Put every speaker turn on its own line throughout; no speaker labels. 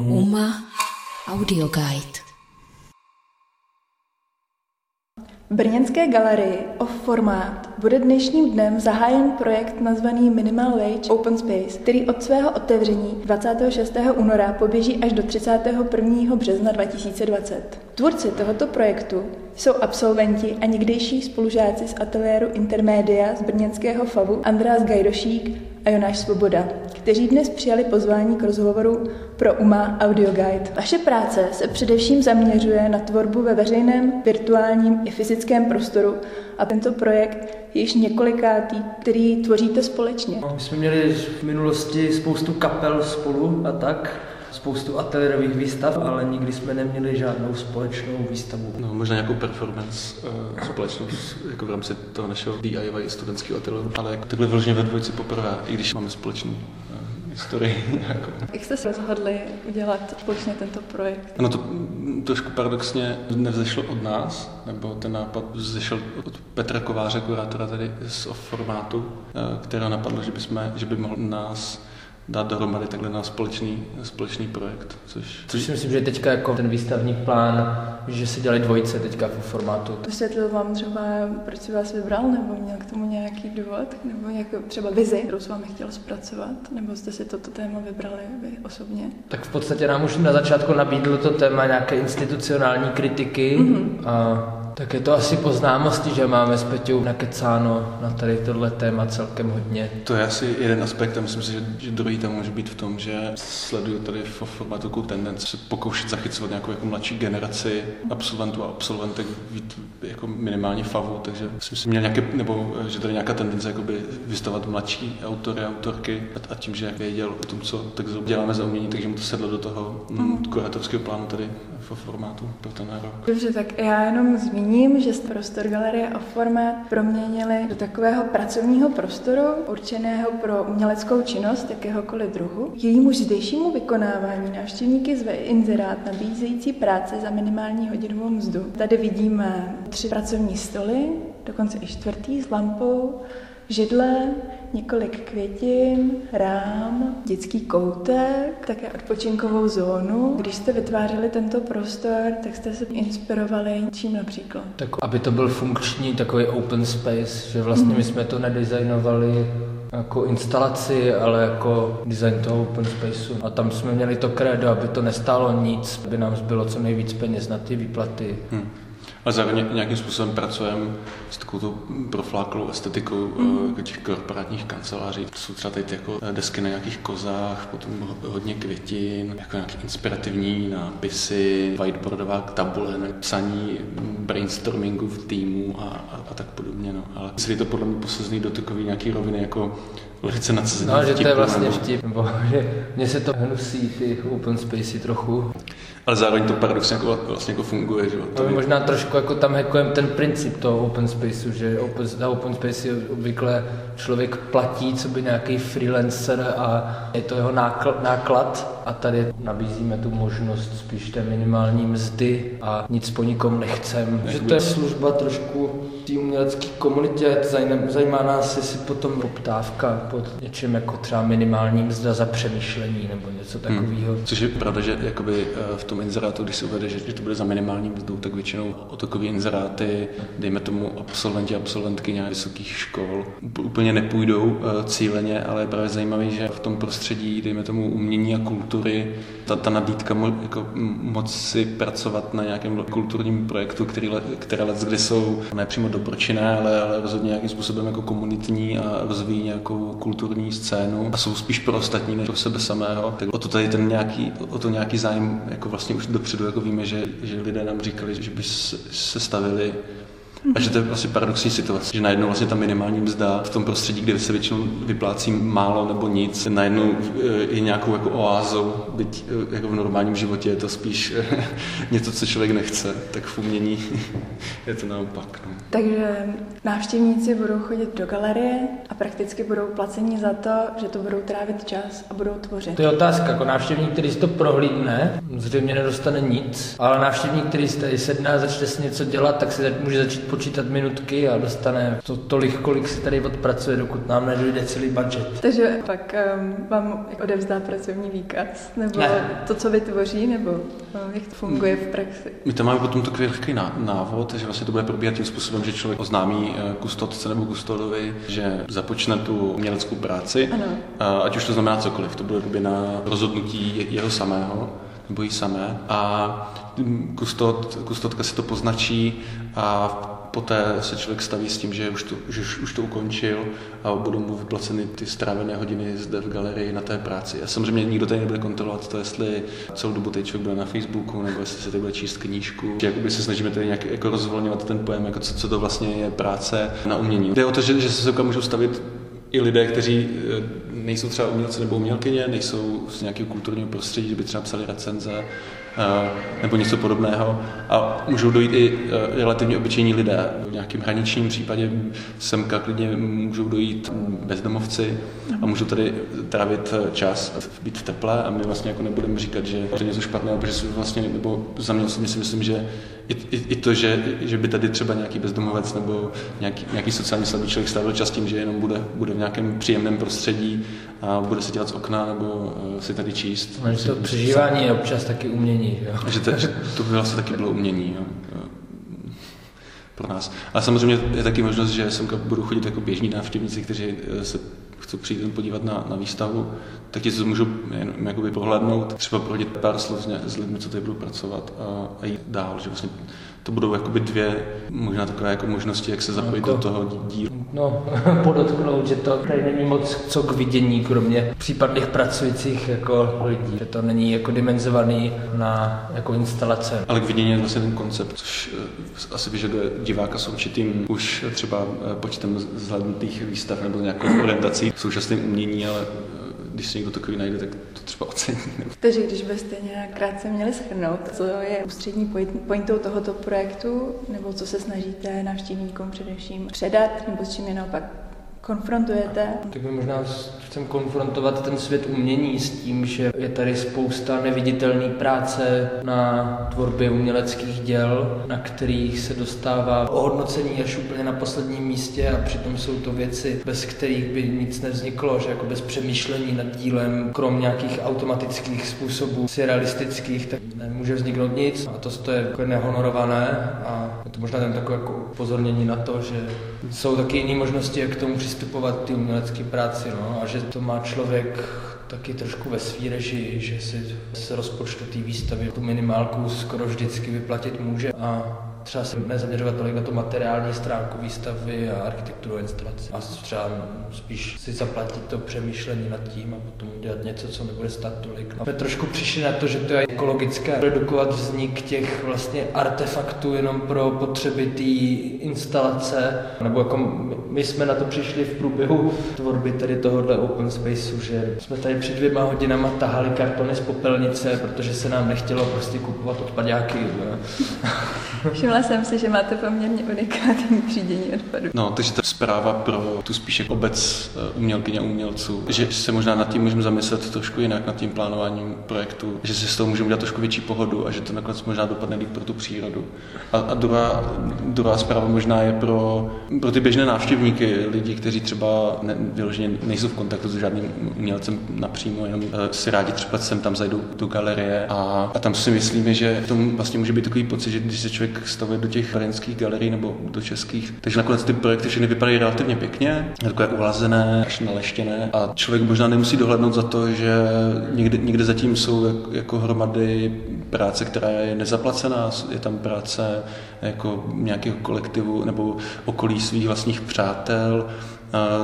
Uma Audio Guide.
Brněnské galerii Off Format bude dnešním dnem zahájen projekt nazvaný Minimal Wage Open Space, který od svého otevření 26. února poběží až do 31. března 2020. Tvůrci tohoto projektu jsou absolventi a někdejší spolužáci z ateliéru Intermedia z brněnského FAVu András Gajdošík a Jonáš Svoboda, kteří dnes přijali pozvání k rozhovoru pro UMA Audio Guide. Vaše práce se především zaměřuje na tvorbu ve veřejném, virtuálním i fyzickém prostoru a tento projekt je již několikátý, který tvoříte společně.
My jsme měli v minulosti spoustu kapel spolu a tak, spoustu ateliérových výstav, ale nikdy jsme neměli žádnou společnou výstavu.
No, možná nějakou performance uh, společnou jako v rámci toho našeho DIY studentského ateliéru, ale takhle vyloženě ve dvojici poprvé, i když máme společnou uh, historii. jako.
Jak jste se rozhodli udělat společně tento projekt?
No to trošku paradoxně nevzešlo od nás, nebo ten nápad vzešel od Petra Kováře, kurátora tady z formátu, eh, která napadlo, že, bychom, že by mohl nás dát dohromady takhle na společný, společný projekt. Což,
Což si myslím, že je teďka jako ten výstavní plán, že se dělají dvojice teďka v formátu.
Vysvětlil vám třeba, proč si vás vybral, nebo měl k tomu nějaký důvod, nebo nějakou třeba vizi, kterou s vámi chtěl zpracovat, nebo jste si toto téma vybrali vy osobně?
Tak v podstatě nám už na začátku nabídlo to téma nějaké institucionální kritiky mm-hmm. a tak je to asi po známosti, že máme s Peťou nakecáno na tady tohle téma celkem hodně.
To je asi jeden aspekt a myslím si, že, že druhý tam může být v tom, že sleduju tady v formátu takovou tendenci se pokoušet zachycovat nějakou jako mladší generaci absolventů a absolventek víc jako minimálně favu, takže jsem si měl nějaké, nebo že tady nějaká tendence jakoby vystavovat mladší autory a autorky a, a tím, že věděl o tom, co tak děláme za umění, takže mu to sedlo do toho mm. kurátorského plánu tady v formátu pro ten rok.
Dobře, tak já jenom zmíním, že prostor Galerie a formát proměnili do takového pracovního prostoru určeného pro uměleckou činnost jakéhokoliv druhu. Jejímu zdejšímu vykonávání návštěvníky zve inzerát nabízející práce za minimální hodinovou mzdu. Tady vidíme tři pracovní stoly, dokonce i čtvrtý s lampou, židle, několik květin, rám, dětský koutek, také odpočinkovou zónu. Když jste vytvářeli tento prostor, tak jste se inspirovali čím například?
Tak aby to byl funkční takový open space, že vlastně my jsme to nedizajnovali jako instalaci, ale jako design toho open spaceu. A tam jsme měli to kredo, aby to nestálo nic, aby nám zbylo co nejvíc peněz na ty výplaty. Hmm.
A zároveň nějakým způsobem pracujeme s takovou profláklou estetikou mm. těch korporátních kanceláří. To jsou třeba tady jako desky na nějakých kozách, potom hodně květin, jako nějaké inspirativní nápisy, whiteboardová tabule, psaní brainstormingu v týmu a, a, a tak podobně. No. Ale celý to podle mě posazný do takový nějaký roviny jako velice nadsazený
No, že to je vlastně vtip, nebo že mně se to hnusí, ty open spacey trochu.
Ale zároveň to paradoxně jako, vlastně jako funguje. Že?
To no, je... možná trošku jako tam hackujeme ten princip toho open spaceu, že open, na open space obvykle člověk platí, co by nějaký freelancer a je to jeho náklad a tady nabízíme tu možnost spíš té minimální mzdy a nic po nikom nechcem. Že to je služba trošku té umělecké komunitě, zajímá nás, jestli potom poptávka pod něčem jako třeba minimální mzda za přemýšlení nebo něco takového. Hmm.
Což je pravda, že jakoby eh, v tom inzerátu, když se uvede, že, že to bude za minimální mzdu, tak většinou o takové inzeráty, dejme tomu absolventi a absolventky nějakých vysokých škol, úplně nepůjdou eh, cíleně, ale je právě zajímavé, že v tom prostředí, dejme tomu umění a kultury, ta, ta nabídka mo, jako moc si pracovat na nějakém kulturním projektu, který, které let, kdy jsou nepřímo dobročinné, ale, ale rozhodně nějakým způsobem jako komunitní a rozvíjí nějakou kulturní scénu a jsou spíš pro ostatní než pro sebe samého. Tak o to tady ten nějaký, o to nějaký zájem jako vlastně už dopředu jako víme, že, že lidé nám říkali, že by se stavili a že to je vlastně paradoxní situace, že najednou vlastně ta minimální mzda v tom prostředí, kde se většinou vyplácí málo nebo nic, najednou eh, je nějakou jako oázou, byť eh, jako v normálním životě je to spíš eh, něco, co člověk nechce, tak v umění je to naopak. No.
Takže návštěvníci budou chodit do galerie a prakticky budou placeni za to, že to budou trávit čas a budou tvořit.
To je otázka, jako návštěvník, který si to prohlídne, zřejmě nedostane nic, ale návštěvník, který se sedne a začne si něco dělat, tak si může začít spočítat minutky a dostane to tolik, kolik si tady odpracuje, dokud nám nedojde celý budget.
Takže pak um, vám odevzdá pracovní výkaz, nebo ne. to, co vytvoří, nebo um, jak to funguje v praxi?
My tam máme potom takový lehký návod, že vlastně to bude probíhat tím způsobem, že člověk oznámí eh, kustodce nebo kustodovi, že započne tu uměleckou práci, ano. ať už to znamená cokoliv. To bude na rozhodnutí jeho samého nebo jí samé. A kustod, kustodka si to poznačí a poté se člověk staví s tím, že už to, že už to ukončil a budou mu vyplaceny ty strávené hodiny zde v galerii na té práci. A samozřejmě nikdo tady nebude kontrolovat to, jestli celou dobu teď člověk bude na Facebooku nebo jestli se tady bude číst knížku. Jakoby se snažíme tady nějak jako rozvolňovat ten pojem, jako co, co to vlastně je práce na umění. Jde o to, že, že se můžou stavit i lidé, kteří eh, nejsou třeba umělci nebo umělkyně, nejsou z nějakého kulturního prostředí, že by třeba psali recenze nebo něco podobného. A můžou dojít i eh, relativně obyčejní lidé. V nějakém hraničním případě semka klidně můžou dojít bezdomovci a můžou tady trávit čas, být v teple a my vlastně jako nebudeme říkat, že to je něco špatného, protože vlastně, nebo za mě si myslím, že i, i, i to, že, že by tady třeba nějaký bezdomovec nebo nějaký, nějaký sociální slabý člověk strávil čas tím, že jenom bude, bude v nějakém příjemném prostředí a bude se dělat z okna nebo si tady číst.
No, to přežívání je občas taky umění. Jo?
Že, to, že to by vlastně taky bylo umění. Jo? pro nás. Ale samozřejmě je taky možnost, že sem budu chodit jako běžní návštěvníci, kteří eh, se chcou přijít podívat na, na výstavu, tak ti se můžou jen jakoby prohlédnout, třeba prohodit pár slov s lidmi, co tady budou pracovat a, a jít dál, že vlastně to budou jakoby dvě možná takové jako možnosti, jak se zapojit no, do toho dílu.
No, podotknout, že to tady není moc co k vidění, kromě případných pracujících jako lidí. Že to není jako dimenzovaný na jako instalace.
Ale k vidění je vlastně ten koncept, což eh, asi vyžaduje diváka s určitým už třeba eh, počtem zhlednutých výstav nebo nějakou orientací v současném umění, ale když se někdo takový najde, tak to třeba ocení.
Takže když byste nějak krátce měli schrnout, co je ústřední pointou tohoto projektu, nebo co se snažíte návštěvníkům především předat, nebo s čím je naopak konfrontujete?
Tak my možná chcem konfrontovat ten svět umění s tím, že je tady spousta neviditelné práce na tvorbě uměleckých děl, na kterých se dostává ohodnocení až úplně na posledním místě a přitom jsou to věci, bez kterých by nic nevzniklo, že jako bez přemýšlení nad dílem, krom nějakých automatických způsobů surrealistických, tak nemůže vzniknout nic a to je jako nehonorované a je to možná ten takové jako upozornění na to, že jsou taky jiné možnosti, jak k tomu přistupovat ty umělecké práci, no, a že to má člověk taky trošku ve svý režii, že si z rozpočtu té výstavy tu minimálku skoro vždycky vyplatit může a třeba se nezaměřovat tolik na tu materiální stránku výstavy a architekturu instalace. A třeba spíš si zaplatit to přemýšlení nad tím a potom dělat něco, co nebude stát tolik. A jsme trošku přišli na to, že to je ekologické redukovat vznik těch vlastně artefaktů jenom pro potřeby té instalace. Nebo jako my jsme na to přišli v průběhu tvorby tady tohohle open spaceu, že jsme tady před dvěma hodinama tahali kartony z popelnice, protože se nám nechtělo prostě kupovat odpadáky.
Všimla jsem si, že máte poměrně unikátní třídění odpadu.
No, takže ta zpráva pro tu spíše obec eh, umělkyně a umělců, že se možná nad tím můžeme zamyslet trošku jinak, nad tím plánováním projektu, že si z toho můžeme udělat trošku větší pohodu a že to nakonec možná dopadne líp pro tu přírodu. A, a druhá, druhá zpráva možná je pro, pro ty běžné návštěvníky, lidi, kteří třeba ne, vyloženě nejsou v kontaktu s žádným umělcem napřímo, jenom uh, si rádi třeba sem tam zajdou do galerie. A, a tam si myslíme, že v tom vlastně může být takový pocit, že když se člověk stavuje do těch brněnských galerií nebo do českých. Takže nakonec ty projekty všechny vypadají relativně pěkně, takové ulazené, až naleštěné. A člověk možná nemusí dohlednout za to, že někde, někde zatím jsou jako hromady práce, která je nezaplacená, je tam práce jako nějakého kolektivu nebo okolí svých vlastních přátel,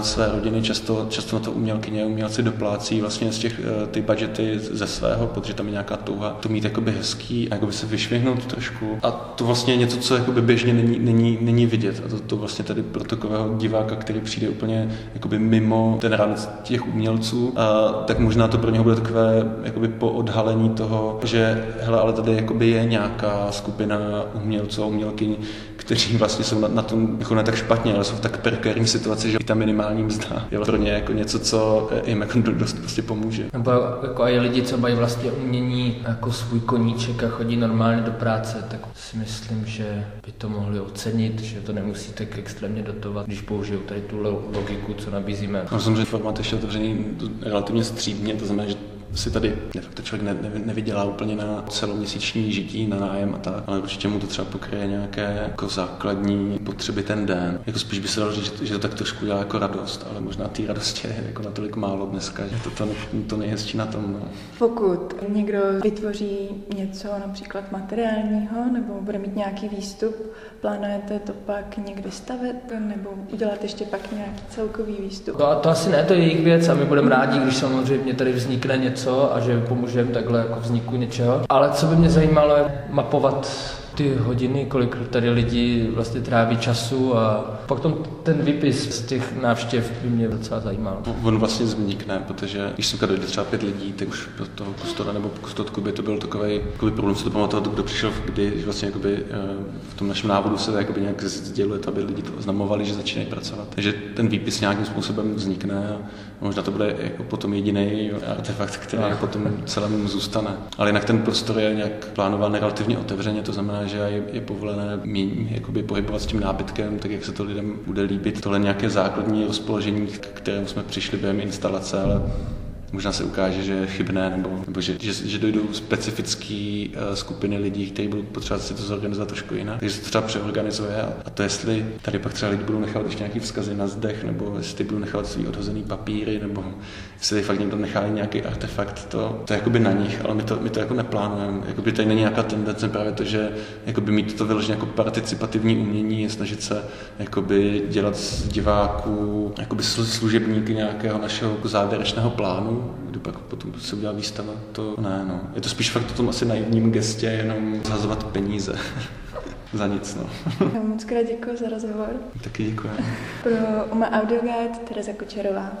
své rodiny, často, často na to umělkyně, umělci doplácí vlastně z těch eh, ty budgety ze svého, protože tam je nějaká touha to mít jakoby hezký a jakoby se vyšvihnout trošku. A to vlastně je něco, co jakoby běžně není, není, není vidět. A to, to vlastně tady pro takového diváka, který přijde úplně jakoby mimo ten rámec těch umělců, a, tak možná to pro něho bude takové jakoby po odhalení toho, že hele, ale tady jakoby je nějaká skupina umělců a umělkyň, kteří vlastně jsou na, na tom jako ne tak špatně, ale jsou v tak prekérní situaci, že i ta minimální mzda je pro ně jako něco, co jim jako dost prostě pomůže.
Nebo jako i lidi, co mají vlastně umění jako svůj koníček a chodí normálně do práce, tak si myslím, že by to mohli ocenit, že to nemusí tak extrémně dotovat, když použijou tady tu logiku, co nabízíme.
No, samozřejmě formát ještě otevřený relativně střídně, to znamená, že si tady de facto člověk ne, ne, nevydělá úplně na celoměsíční žití, na nájem a tak, ale určitě mu to třeba pokryje nějaké jako základní potřeby ten den. Jako spíš by se dalo říct, že to tak trošku dělá jako radost, ale možná té radosti je jako natolik málo dneska, že to, to, to nejhezčí na tom. No.
Pokud někdo vytvoří něco například materiálního nebo bude mít nějaký výstup, plánujete to pak někdy stavět nebo udělat ještě pak nějaký celkový výstup?
A to asi ne, to je jejich věc a my budeme rádi, když samozřejmě tady vznikne něco, něco a že pomůžeme takhle jako vzniku něčeho. Ale co by mě zajímalo je mapovat ty hodiny, kolik tady lidi vlastně tráví času a pak tom, ten výpis z těch návštěv by mě docela zajímal.
On vlastně vznikne, protože když sem dojde třeba pět lidí, tak už pro toho kustoda nebo kustodku by to byl takový, problém si to pamatovat, kdo přišel, kdy vlastně jakoby, eh, v tom našem návodu se jakoby nějak sděluje, aby lidi to oznamovali, že začínají pracovat. Takže ten výpis nějakým způsobem vznikne a možná to bude jako potom jediný artefakt, který potom celému zůstane. Ale jinak ten prostor je nějak plánovaný relativně otevřeně, to znamená, že je, je povolené míň, jakoby pohybovat s tím nábytkem, tak jak se to lidem bude líbit. Tohle nějaké základní rozpoložení, k kterému jsme přišli během instalace, ale možná se ukáže, že je chybné, nebo, nebo že, že, že dojdou specifické uh, skupiny lidí, kteří budou potřebovat si to zorganizovat trošku jinak. Takže se to třeba přeorganizuje a, a to jestli tady pak třeba lidi budou nechat ještě nějaký vzkazy na zdech, nebo jestli budou nechat svý odhozený papíry, nebo jestli fakt někdo nechá nějaký artefakt, to, to je jakoby na nich, ale my to, my to jako neplánujeme. Jakoby tady není nějaká tendence právě to, že jakoby mít to vyloženě jako participativní umění, je snažit se jakoby dělat z diváků jakoby služebníky nějakého našeho jako závěrečného plánu, kdy pak potom se udělá výstava, to ne, no. Je to spíš fakt o tom asi naivním gestě, jenom zhazovat peníze. za nic, no.
Já moc krát děkuji za rozhovor.
Taky děkuji.
Pro Uma Audio Guide Tereza Kučerová.